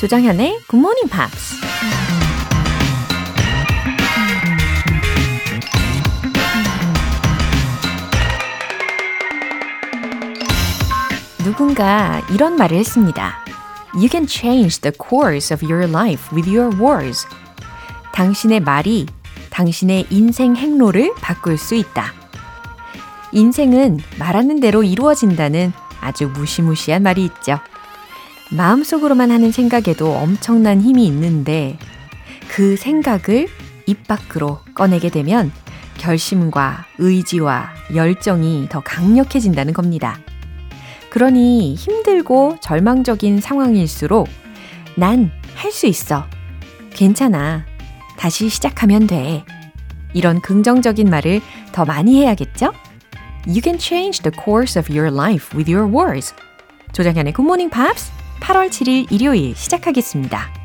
조정현의 Good Morning Pops. 누군가 이런 말을 했습니다. You can change the course of your life with your words. 당신의 말이 당신의 인생 행로를 바꿀 수 있다. 인생은 말하는 대로 이루어진다는 아주 무시무시한 말이 있죠. 마음속으로만 하는 생각에도 엄청난 힘이 있는데 그 생각을 입 밖으로 꺼내게 되면 결심과 의지와 열정이 더 강력해진다는 겁니다. 그러니 힘들고 절망적인 상황일수록 난 할 수 있어. 괜찮아. 다시 시작하면 돼. 이런 긍정적인 말을 더 많이 해야겠죠? You can change the course of your life with your words. 조정현의 Good Morning Pops 8월 7일 일요일 시작하겠습니다.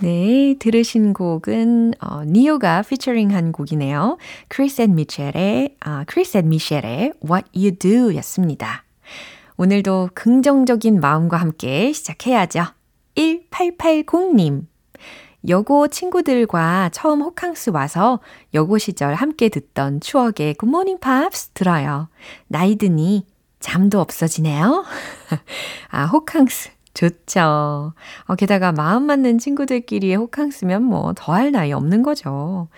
네, 들으신 곡은 어, Ne-Yo가 피처링한 곡이네요. 크리셋 미셸의 아, 크리셋 미셸의 What You Do 였습니다. 오늘도 긍정적인 마음과 함께 시작해야죠. 1880님. 여고 친구들과 처음 호캉스 와서 여고 시절 함께 듣던 추억의 굿모닝 팝스 들어요. 나이 드니 잠도 없어지네요. 아, 호캉스. 좋죠. 어, 게다가 마음 맞는 친구들끼리의 호캉스면 뭐 더할 나위 없는 거죠.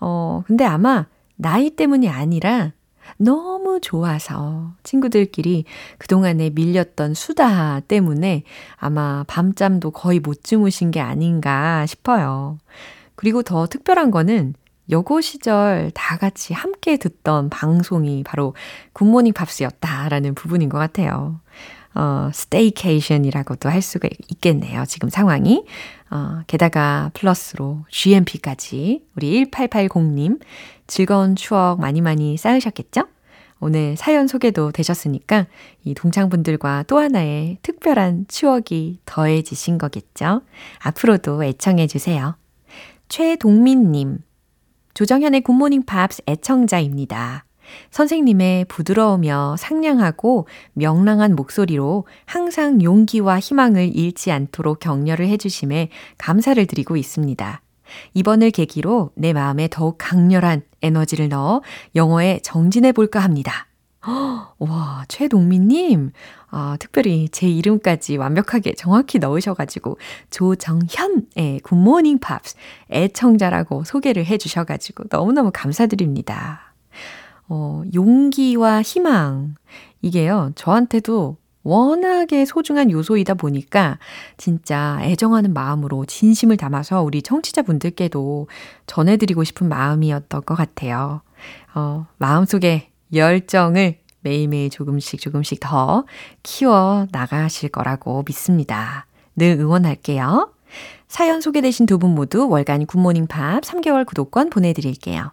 어, 근데 아마 나이 때문이 아니라 너무 좋아서 친구들끼리 그동안에 밀렸던 수다 때문에 아마 밤잠도 거의 못 주무신 게 아닌가 싶어요. 그리고 더 특별한 거는 여고 시절 다 같이 함께 듣던 방송이 바로 굿모닝 팝스였다라는 부분인 것 같아요. 어, staycation이라고도 할 수가 있겠네요. 지금 상황이. 어, 게다가 플러스로 GMP까지 우리 1880님 즐거운 추억 많이 많이 쌓으셨겠죠? 오늘 사연 소개도 되셨으니까 이 동창분들과 또 하나의 특별한 추억이 더해지신 거겠죠? 앞으로도 애청해 주세요. 최동민님, 조정현의 굿모닝 팝스 애청자입니다. 선생님의 부드러우며 상냥하고 명랑한 목소리로 항상 용기와 희망을 잃지 않도록 격려를 해주심에 감사를 드리고 있습니다. 이번을 계기로 내 마음에 더욱 강렬한 에너지를 넣어 영어에 정진해 볼까 합니다. 와, 최동민님. 아, 특별히 제 이름까지 완벽하게 정확히 넣으셔가지고, 조정현의 굿모닝 팝스 애청자라고 소개를 해주셔가지고, 너무너무 감사드립니다. 어, 용기와 희망. 이게요, 저한테도 워낙에 소중한 요소이다 보니까 진짜 애정하는 마음으로 진심을 담아서 우리 청취자분들께도 전해드리고 싶은 마음이었던 것 같아요. 어, 마음속에 열정을 매일매일 조금씩 조금씩 더 키워 나가실 거라고 믿습니다. 늘 응원할게요. 사연 소개되신 두 분 모두 월간 굿모닝 팝 3개월 구독권 보내드릴게요.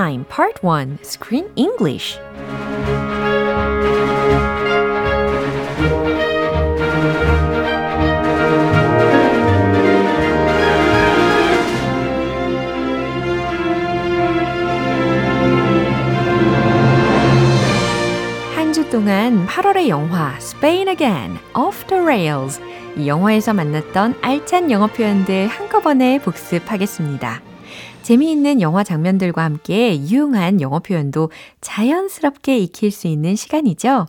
Time Part 1 Screen English 한 주 동안 8월의 영화 Spain Again, Off the Rails 이 영화에서 만났던 알찬 영어 표현들 한꺼번에 복습하겠습니다. 재미있는 영화 장면들과 함께 유용한 영어 표현도 자연스럽게 익힐 수 있는 시간이죠.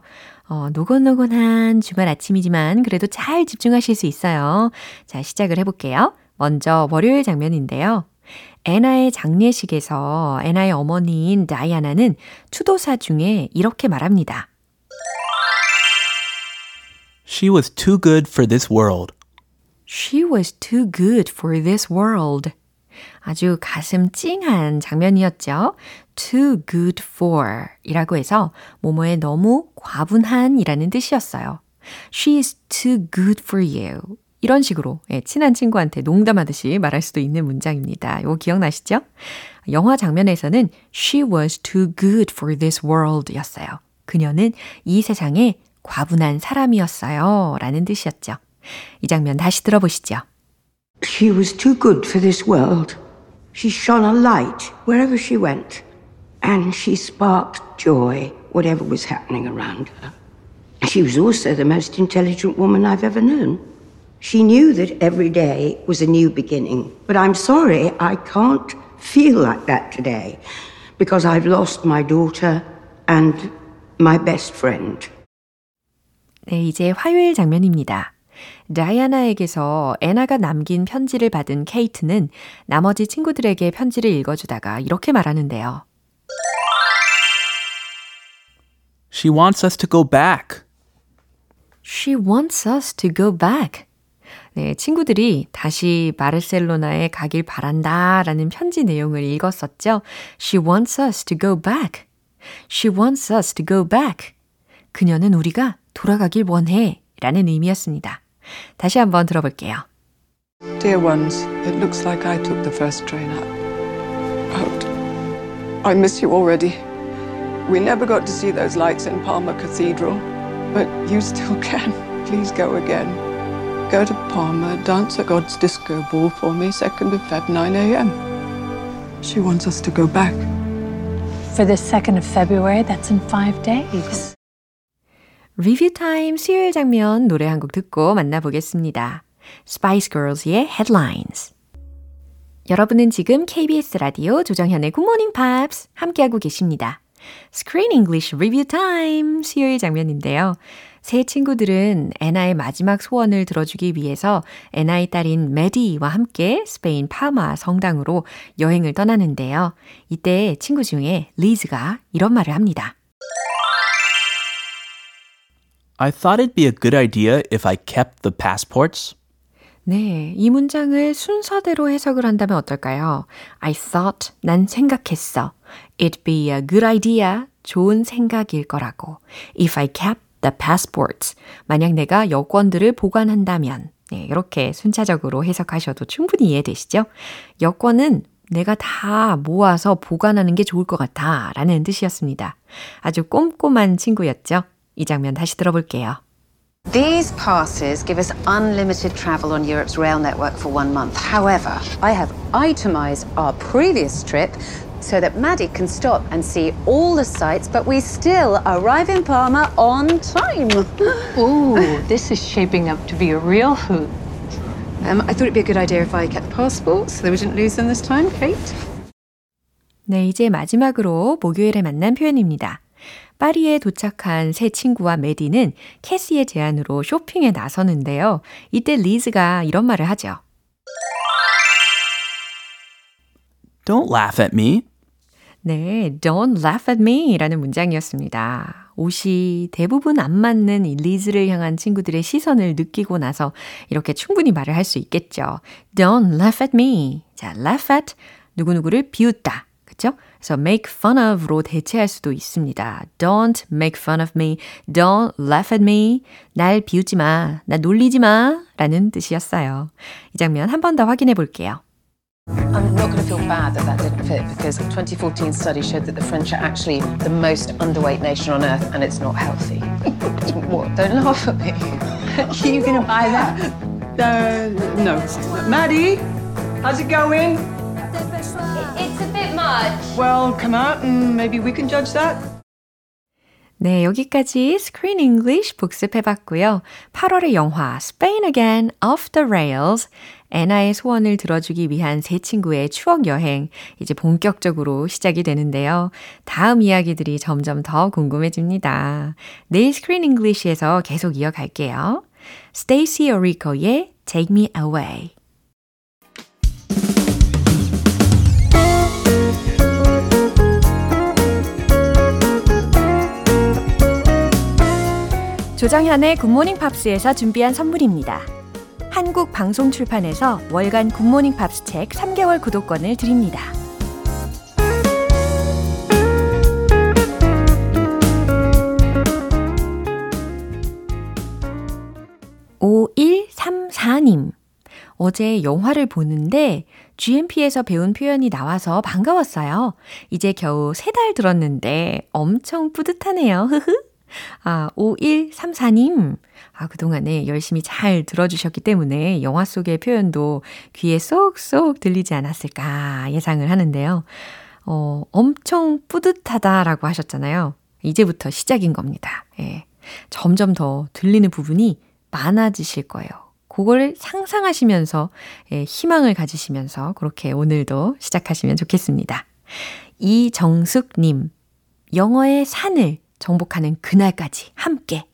어, 노곤노곤한 주말 아침이지만 그래도 잘 집중하실 수 있어요. 자, 시작을 해볼게요. 먼저 월요일 장면인데요. 애나의 장례식에서 애나의 어머니인 다이아나는 추도사 중에 이렇게 말합니다. She was too good for this world. She was too good for this world. 아주 가슴 찡한 장면이었죠. too good for 이라고 해서 뭐뭐에 너무 과분한 이라는 뜻이었어요. She is too good for you. 이런 식으로 예, 친한 친구한테 농담하듯이 말할 수도 있는 문장입니다. 이거 기억나시죠? 영화 장면에서는 She was too good for this world 였어요. 그녀는 이 세상에 과분한 사람이었어요. 라는 뜻이었죠. 이 장면 다시 들어보시죠. She was too good for this world. She shone a light wherever she went, and she sparked joy whatever was happening around her. She was also the most intelligent woman I've ever known. She knew that every day was a new beginning, but I'm sorry I can't feel like that today because I've lost my daughter and my best friend. 네, 이제 화요일 장면입니다. 다이아나에게서 애나가 남긴 편지를 받은 케이트는 나머지 친구들에게 편지를 읽어주다가 이렇게 말하는데요. She wants us to go back. She wants us to go back. 네, 친구들이 다시 바르셀로나에 가길 바란다 라는 편지 내용을 읽었었죠. She wants us to go back. She wants us to go back. 그녀는 우리가 돌아가길 원해 라는 의미였습니다. 다시 한번 들어볼게요. Dear ones, it looks like I took the first train up. Out. I miss you already. We never got to see those lights in Palmer Cathedral, but you still can. Please go again. Go to Palmer, dance at God's disco ball for me, 2nd of Feb, 9 a.m. She wants us to go back. For the 2nd of February, that's in five days. Review Time 수요일 장면 노래 한 곡 듣고 만나보겠습니다. Spice Girls의 Headlines. 여러분은 지금 KBS 라디오 조정현의 Good Morning Pops 함께하고 계십니다. Screen English Review Time 수요일 장면인데요. 세 친구들은 애나의 마지막 소원을 들어주기 위해서 애나의 딸인 메디와 함께 스페인 팔마 성당으로 여행을 떠나는데요. 이때 친구 중에 리즈가 이런 말을 합니다. I thought it'd be a good idea if I kept the passports. 네, 이 문장을 순서대로 해석을 한다면 어떨까요? I thought, 난 생각했어. It'd be a good idea, 좋은 생각일 거라고. If I kept the passports, 만약 내가 여권들을 보관한다면. 네, 이렇게 순차적으로 해석하셔도 충분히 이해되시죠? 여권은 내가 다 모아서 보관하는 게 좋을 것 같아 라는 뜻이었습니다. 아주 꼼꼼한 친구였죠? 이 장면 다시 들어볼게요. These passes give us unlimited travel on Europe's rail network for one month. However, I have itemized our previous trip so that Maddie can stop and see all the sights, but we still arrive in Parma on time. Ooh, this is shaping up to be a real hoot. Um, I thought it'd be a good idea if I kept the passports so that we didn't lose them this time, Kate. 네, 이제 마지막으로 목요일에 만난 표현입니다. 파리에 도착한 세 친구와 메디는 캐시의 제안으로 쇼핑에 나서는데요. 이때 리즈가 이런 말을 하죠. Don't laugh at me. 네, don't laugh at me 라는 문장이었습니다. 옷이 대부분 안 맞는 이 리즈를 향한 친구들의 시선을 느끼고 나서 이렇게 충분히 말을 할 수 있겠죠. Don't laugh at me. 자, laugh at 누구누구를 비웃다. 그쵸? 그래서 make fun of로 대체할 수도 있습니다. Don't make fun of me. Don't laugh at me. 날 비웃지 마. 나 놀리지 마. 라는 뜻이었어요. 이 장면 한 번 더 확인해 볼게요. I'm not going to feel bad that that didn't fit because a 2014 study showed that the French are actually the most underweight nation on earth and it's not healthy. what? Don't laugh at me. Are you going to buy that? Uh, no. Maddie, how's it going? It's a bit Much. Well, come out and maybe we can judge that. 네, 여기까지 Screen English 복습해봤고요. 8월의 영화 Spain Again, Off the Rails, 애나의 소원을 들어주기 위한 세 친구의 추억 여행, 이제 본격적으로 시작이 되는데요. 다음 이야기들이 점점 더 궁금해집니다. 내일 Screen English에서 계속 이어갈게요. Stacie Orrico의 Take Me Away. 조정현의 굿모닝 팝스에서 준비한 선물입니다. 한국 방송 출판에서 월간 굿모닝 팝스 책 3개월 구독권을 드립니다. 오일삼사님 어제 영화를 보는데 GMP에서 배운 표현이 나와서 반가웠어요. 이제 겨우 세 달 들었는데 엄청 뿌듯하네요. 흐흐. 아, 5134님. 아, 그동안에 열심히 잘 들어주셨기 때문에 영화 속의 표현도 귀에 쏙쏙 들리지 않았을까 예상을 하는데요. 어, 엄청 뿌듯하다라고 하셨잖아요. 이제부터 시작인 겁니다. 예. 점점 더 들리는 부분이 많아지실 거예요. 그걸 상상하시면서 예, 희망을 가지시면서 그렇게 오늘도 시작하시면 좋겠습니다. 이정숙님, 영어의 산을 정복하는 그날까지 함께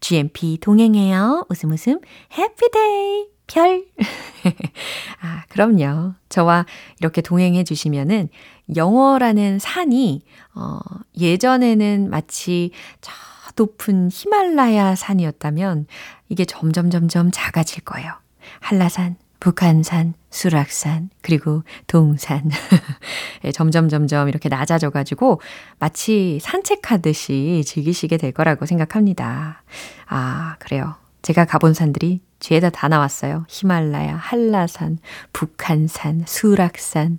GMP 동행해요. 웃음 웃음 해피데이 별. 아, 그럼요. 저와 이렇게 동행해 주시면은 영어라는 산이 어 예전에는 마치 저 높은 히말라야 산이었다면 이게 점점 점점 작아질 거예요. 한라산, 북한산, 수락산, 그리고 동산. 예, 점점 점점 이렇게 낮아져 가지고 마치 산책하듯이 즐기시게 될 거라고 생각합니다. 아, 그래요. 제가 가본 산들이 뒤에다 다 나왔어요. 히말라야, 한라산, 북한산, 수락산.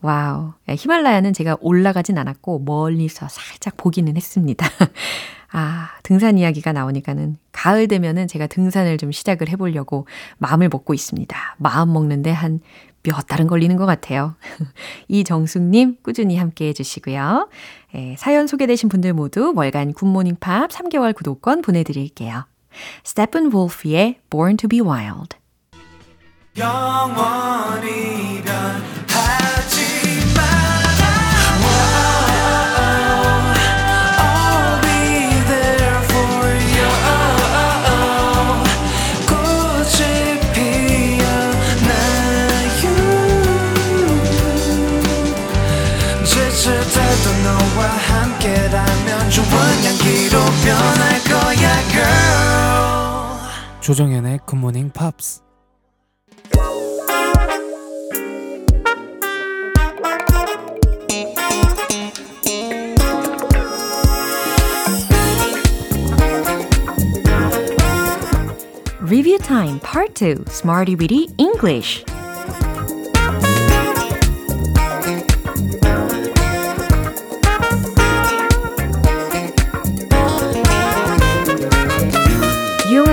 와우. 예, 히말라야는 제가 올라가진 않았고 멀리서 살짝 보기는 했습니다. 아, 등산 이야기가 나오니까는 가을 되면은 제가 등산을 좀 시작을 해보려고 마음을 먹고 있습니다. 마음 먹는데 한 몇 달은 걸리는 것 같아요. 이정숙님 꾸준히 함께 해주시고요. 예, 사연 소개되신 분들 모두 월간 굿모닝 팝 3개월 구독권 보내드릴게요. 스테픈 wolf의 Born to be Wild 조정현의 굿모닝 팝스 Review Time Part 2 Smarty Weedy English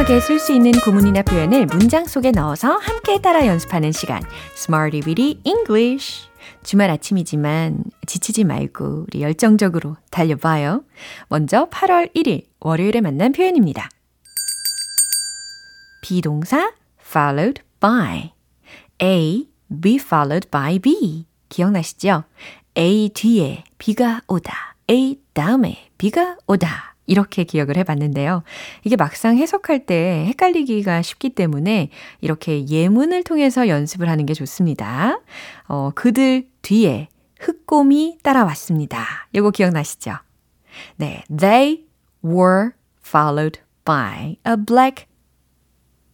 유용하게 쓸 수 있는 구문이나 표현을 문장 속에 넣어서 함께 따라 연습하는 시간 Smarty Weedy English 주말 아침이지만 지치지 말고 우리 열정적으로 달려봐요. 먼저 8월 1일 월요일에 만난 표현입니다. 비동사 followed by A be followed by B 기억나시죠? A 뒤에 B가 오다. A 다음에 B가 오다. 이렇게 기억을 해봤는데요. 이게 막상 해석할 때 헷갈리기가 쉽기 때문에 이렇게 예문을 통해서 연습을 하는 게 좋습니다. 어, 그들 뒤에 흑곰이 따라왔습니다. 이거 기억나시죠? 네, they were followed by a black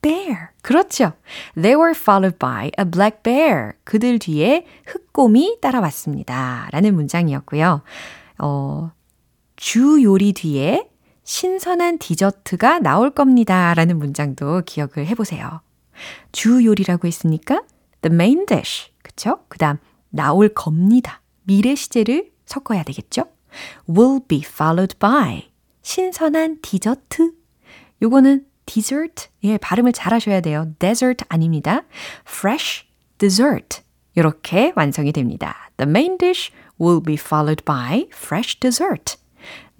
bear. 그렇죠. They were followed by a black bear. 그들 뒤에 흑곰이 따라왔습니다. 라는 문장이었고요. 어, 주 요리 뒤에 신선한 디저트가 나올 겁니다. 라는 문장도 기억을 해보세요. 주 요리라고 했으니까 the main dish. 그쵸? 그 다음, 나올 겁니다. 미래 시제를 섞어야 되겠죠? will be followed by. 신선한 디저트. 요거는 dessert. 예, 발음을 잘 하셔야 돼요. dessert 아닙니다. fresh dessert. 이렇게 완성이 됩니다. The main dish will be followed by fresh dessert.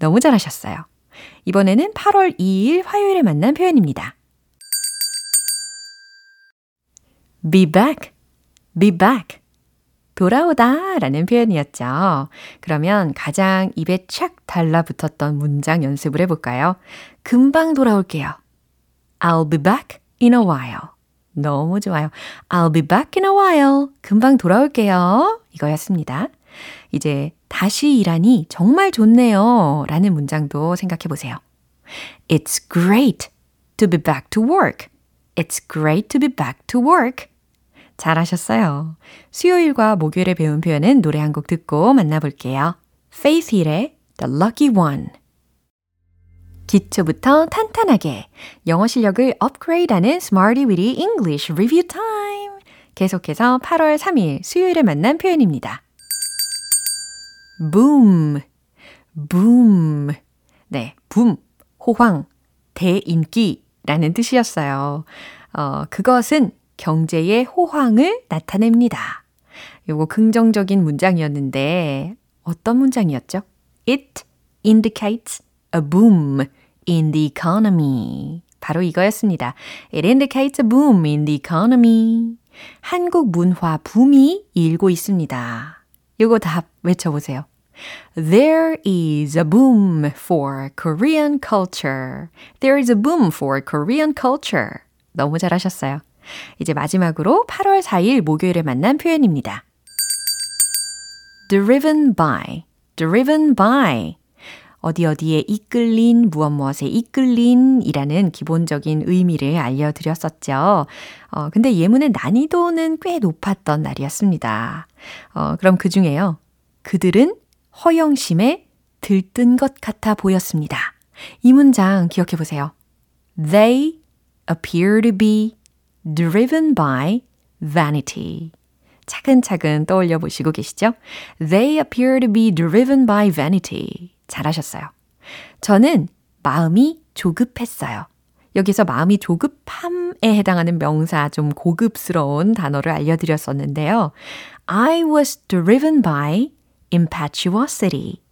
너무 잘하셨어요. 이번에는 8월 2일 화요일에 만난 표현입니다. be back, be back. 돌아오다 라는 표현이었죠. 그러면 가장 입에 착 달라붙었던 문장 연습을 해볼까요? 금방 돌아올게요. I'll be back in a while. 너무 좋아요. I'll be back in a while. 금방 돌아올게요. 이거였습니다. 이제 다시 일하니 정말 좋네요. 라는 문장도 생각해 보세요. It's great to be back to work. It's great to be back to work. 잘하셨어요. 수요일과 목요일에 배운 표현은 노래 한 곡 듣고 만나볼게요. Faith Hill의 The Lucky One. 기초부터 탄탄하게 영어 실력을 업그레이드하는 Smarty Weedy English Review Time. 계속해서 8월 3일 수요일에 만난 표현입니다. Boom, boom. 네, 붐, 호황, 대인기라는 뜻이었어요. 어, 그것은 경제의 호황을 나타냅니다. 요거 긍정적인 문장이었는데 어떤 문장이었죠? It indicates a boom in the economy. 바로 이거였습니다. It indicates a boom in the economy. 한국 문화 붐이 일고 있습니다. 요거 다 외쳐보세요. There is a boom for Korean culture. There is a boom for Korean culture. 너무 잘하셨어요. 이제 마지막으로 8월 4일 목요일에 만난 표현입니다. driven by, driven by. 어디 어디에 이끌린, 무엇 무엇에 이끌린 이라는 기본적인 의미를 알려드렸었죠. 어, 근데 예문의 난이도는 꽤 높았던 날이었습니다. 어, 그럼 그 중에요. 그들은 허영심에 들뜬 것 같아 보였습니다. 이 문장 기억해 보세요. They appear to be driven by vanity. 차근차근 떠올려 보시고 계시죠? They appear to be driven by vanity. 잘하셨어요. 저는 마음이 조급했어요. 여기서 마음이 조급함에 해당하는 명사 좀 고급스러운 단어를 알려드렸었는데요. I was driven by impetuosity.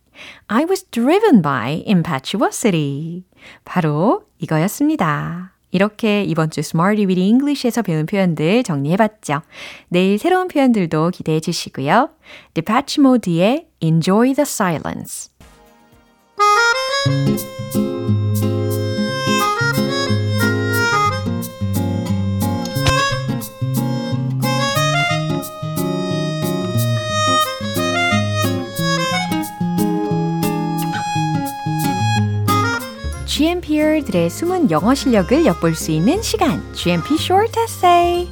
I was driven by impetuosity. 바로 이거였습니다. 이렇게 이번 주 Smarty with English에서 배운 표현들 정리해봤죠. 내일 새로운 표현들도 기대해 주시고요. Depeche Mode의 Enjoy the Silence. GMPR들의 숨은 영어 실력을 엿볼 수 있는 시간, GMP Short Essay.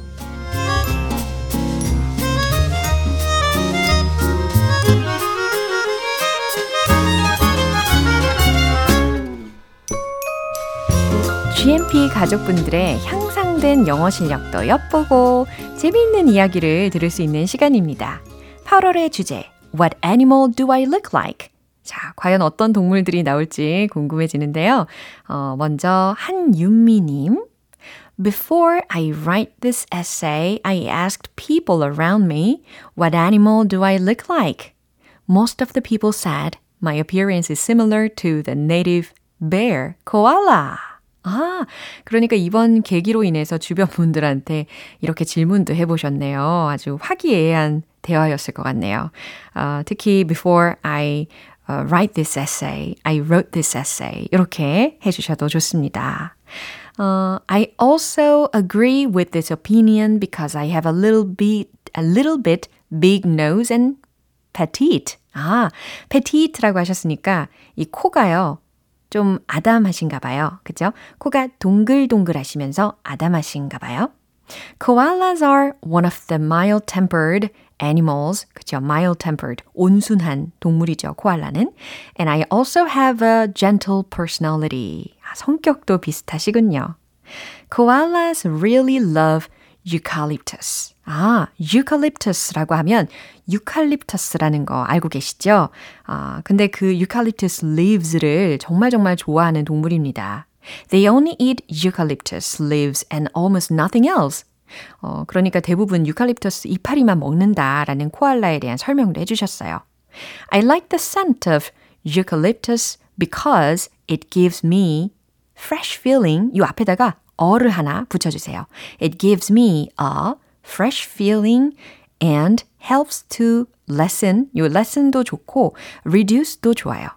GMP 가족분들의 향상된 영어 실력도 엿보고 재미있는 이야기를 들을 수 있는 시간입니다. 8월의 주제, What animal do I look like? 자, 과연 어떤 동물들이 나올지 궁금해지는데요. 어, 먼저 한윤미님. Before I write this essay, I asked people around me, what animal do I look like? Most of the people said, my appearance is similar to the native bear, koala. 아, 그러니까 이번 계기로 인해서 주변 분들한테 이렇게 질문도 해보셨네요. 아주 화기애애한 대화였을 것 같네요. 어, 특히 before I uh, write this essay, I wrote this essay 이렇게 해주셔도 좋습니다. Uh, I also agree with this opinion because I have a little bit, a little bit big nose and petite. 아, petite라고 하셨으니까 이 코가요. 좀 아담하신가 봐요. 그죠? 코가 동글동글 하시면서 아담하신가 봐요. Koalas are one of the mild-tempered animals. 그죠? mild-tempered. 온순한 동물이죠. 코알라는. And I also have a gentle personality. 아, 성격도 비슷하시군요. Koalas really love eucalyptus. 아, eucalyptus라고 하면 유칼립터스라는 거 알고 계시죠? 아, 근데 그 eucalyptus leaves를 정말 정말 좋아하는 동물입니다. They only eat eucalyptus leaves and almost nothing else. 어, 그러니까 대부분 유칼립터스 이파리만 먹는다라는 코알라에 대한 설명을 해주셨어요. I like the scent of eucalyptus because it gives me fresh feeling. 이 앞에다가 어를 하나 붙여주세요. It gives me a fresh feeling and helps to lessen. 요 lesson도 좋고 reduce도 좋아요.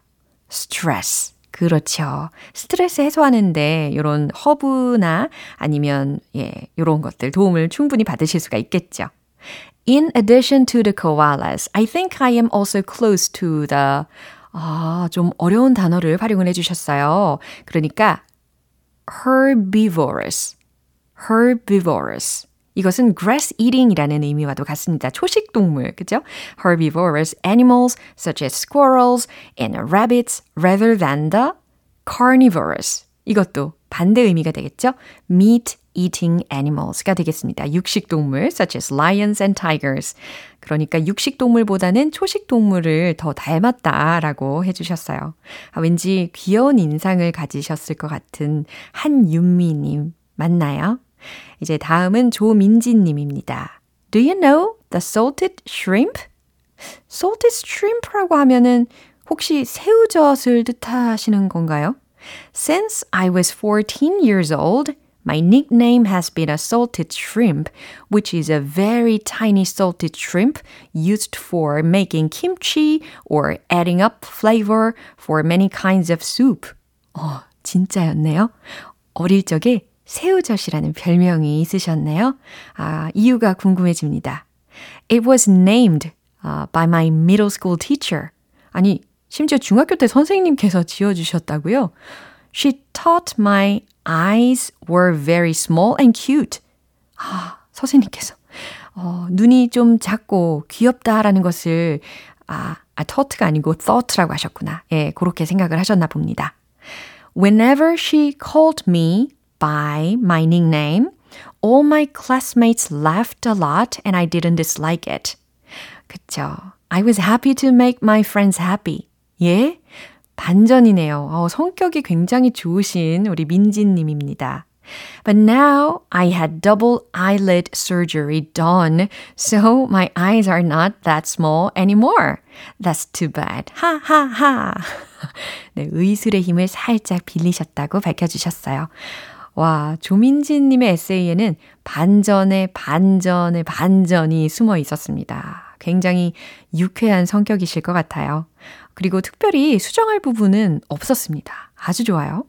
stress. 그렇죠. 스트레스 해소하는데 이런 허브나 아니면 예, 이런 것들 도움을 충분히 받으실 수가 있겠죠. In addition to the koalas, I think I am also close to the 아, 좀 어려운 단어를 활용을 해 주셨어요. 그러니까 herbivorous. herbivorous. 이것은 grass eating이라는 의미와도 같습니다. 초식 동물, 그죠? Herbivorous animals such as squirrels and rabbits rather than the carnivorous. 이것도 반대 의미가 되겠죠? Meat eating animals가 되겠습니다. 육식 동물 such as lions and tigers. 그러니까 육식 동물보다는 초식 동물을 더 닮았다라고 해 주셨어요. 아, 왠지 귀여운 인상을 가지셨을 것 같은 한윤미 님 맞나요? 이제 다음은 조민지님입니다. Do you know the salted shrimp? salted shrimp라고 하면은 혹시 새우젓을 뜻하시는 건가요? Since I was 14 years old, my nickname has been a salted shrimp, which is a very tiny salted shrimp used for making kimchi or adding up flavor for many kinds of soup. 어, 진짜였네요. 어릴 적에 새우젓이라는 별명이 있으셨네요. 아, 이유가 궁금해집니다. It was named uh, by my middle school teacher. 아니, 심지어 중학교 때 선생님께서 지어주셨다고요? She thought my eyes were very small and cute. 아, 선생님께서 어, 눈이 좀 작고 귀엽다라는 것을 아, 아 thought가 아니고 thought라고 하셨구나. 예, 그렇게 생각을 하셨나 봅니다. Whenever she called me by my nickname, all my classmates laughed a lot and I didn't dislike it. 그쵸. I was happy to make my friends happy. 예? 반전이네요. 어, 성격이 굉장히 좋으신 우리 민지님입니다. But now I had double eyelid surgery done, so my eyes are not that small anymore. That's too bad. 하하하. 네, 의술의 힘을 살짝 빌리셨다고 밝혀주셨어요. 와, 조민지님의 에세이에는 반전의 반전의 반전이 숨어 있었습니다. 굉장히 유쾌한 성격이실 것 같아요. 그리고 특별히 수정할 부분은 없었습니다. 아주 좋아요.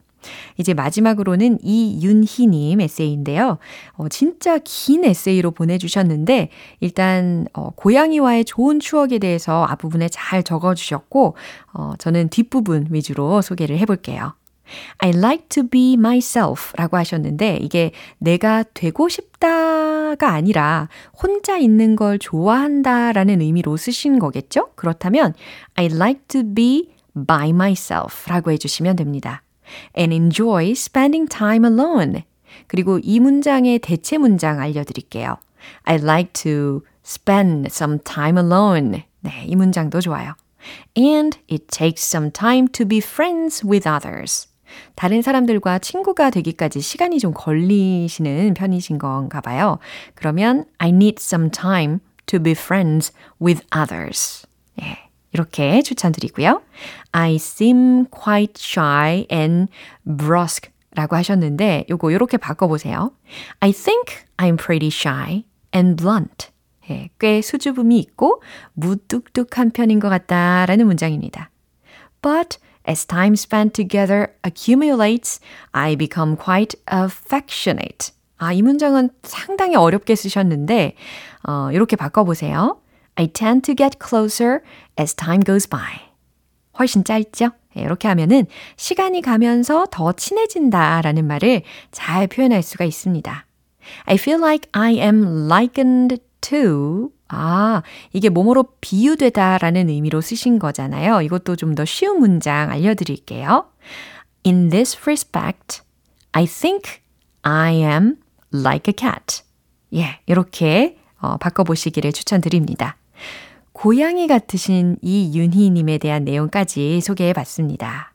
이제 마지막으로는 이윤희님 에세이인데요. 어, 진짜 긴 에세이로 보내주셨는데, 일단, 어, 고양이와의 좋은 추억에 대해서 앞부분에 잘 적어주셨고, 어, 저는 뒷부분 위주로 소개를 해볼게요. I like to be myself 라고 하셨는데 이게 내가 되고 싶다가 아니라 혼자 있는 걸 좋아한다 라는 의미로 쓰신 거겠죠? 그렇다면 I like to be by myself 라고 해주시면 됩니다. And enjoy spending time alone. 그리고 이 문장의 대체 문장 알려드릴게요. I like to spend some time alone. 네, 이 문장도 좋아요. And it takes some time to be friends with others. 다른 사람들과 친구가 되기까지 시간이 좀 걸리시는 편이신 건가 봐요. 그러면 I need some time to be friends with others. 예, 이렇게 추천드리고요. I seem quite shy and brusque 라고 하셨는데 요거 요렇게 바꿔보세요. I think I'm pretty shy and blunt. 예, 꽤 수줍음이 있고 무뚝뚝한 편인 것 같다라는 문장입니다. But As time spent together accumulates, I become quite affectionate. 아, 이 문장은 상당히 어렵게 쓰셨는데, 어, 이렇게 바꿔보세요. I tend to get closer as time goes by. 훨씬 짧죠? 이렇게 하면은 시간이 가면서 더 친해진다 라는 말을 잘 표현할 수가 있습니다. I feel like I am likened to 아, 이게 뭐뭐로 비유되다 라는 의미로 쓰신 거잖아요. 이것도 좀 더 쉬운 문장 알려드릴게요. In this respect, I think I am like a cat. 예, 이렇게 어, 바꿔보시기를 추천드립니다. 고양이 같으신 이윤희님에 대한 내용까지 소개해 봤습니다.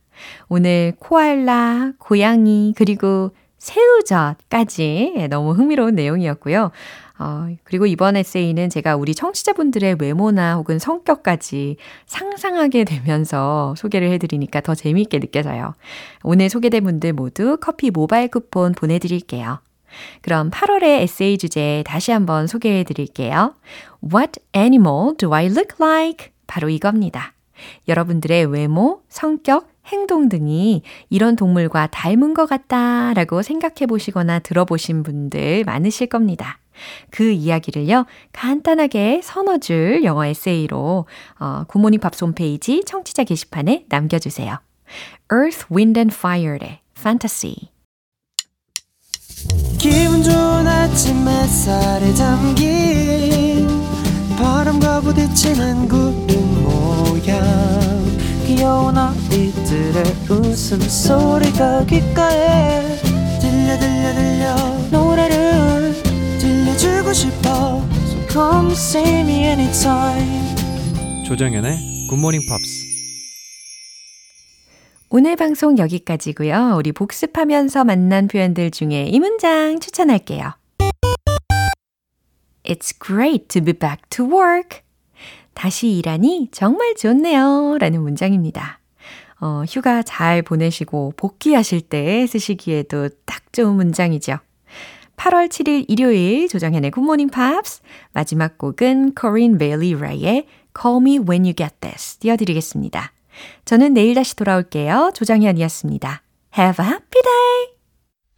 오늘 코알라, 고양이, 그리고 새우젓까지 너무 흥미로운 내용이었고요. 어, 그리고 이번 에세이는 제가 우리 청취자분들의 외모나 혹은 성격까지 상상하게 되면서 소개를 해드리니까 더 재미있게 느껴져요. 오늘 소개된 분들 모두 커피 모바일 쿠폰 보내드릴게요. 그럼 8월의 에세이 주제 다시 한번 소개해 드릴게요. What animal do I look like? 바로 이겁니다. 여러분들의 외모, 성격, 행동 등이 이런 동물과 닮은 것 같다 라고 생각해 보시거나 들어보신 분들 많으실 겁니다. 그 이야기를요, 간단하게 서너 줄 영어 에세이로 어, 굿모닝 팝스 홈페이지 청취자 게시판에 남겨주세요. Earth, Wind and Fire의 Fantasy. 기분 좋은 아침 햇살에 담긴 바람과 부딪히는 구름 모양. 귀여운 아이들의 웃음소리가 귓가에 들려 들려 들려. 노래를 들려주고 싶어 So come see me anytime 조정연의 굿모닝 팝스 오늘 방송 여기까지고요. 우리 복습하면서 만난 표현들 중에 이 문장 추천할게요. It's great to be back to work. 다시 일하니 정말 좋네요. 라는 문장입니다. 어, 휴가 잘 보내시고 복귀하실 때 쓰시기에도 딱 좋은 문장이죠. 8월 7일 일요일 조정현의 굿모닝 팝스 마지막 곡은 Corinne Bailey Rae의 Call Me When You Get This 띄워드리겠습니다. 저는 내일 다시 돌아올게요. 조정현이었습니다. Have a happy day!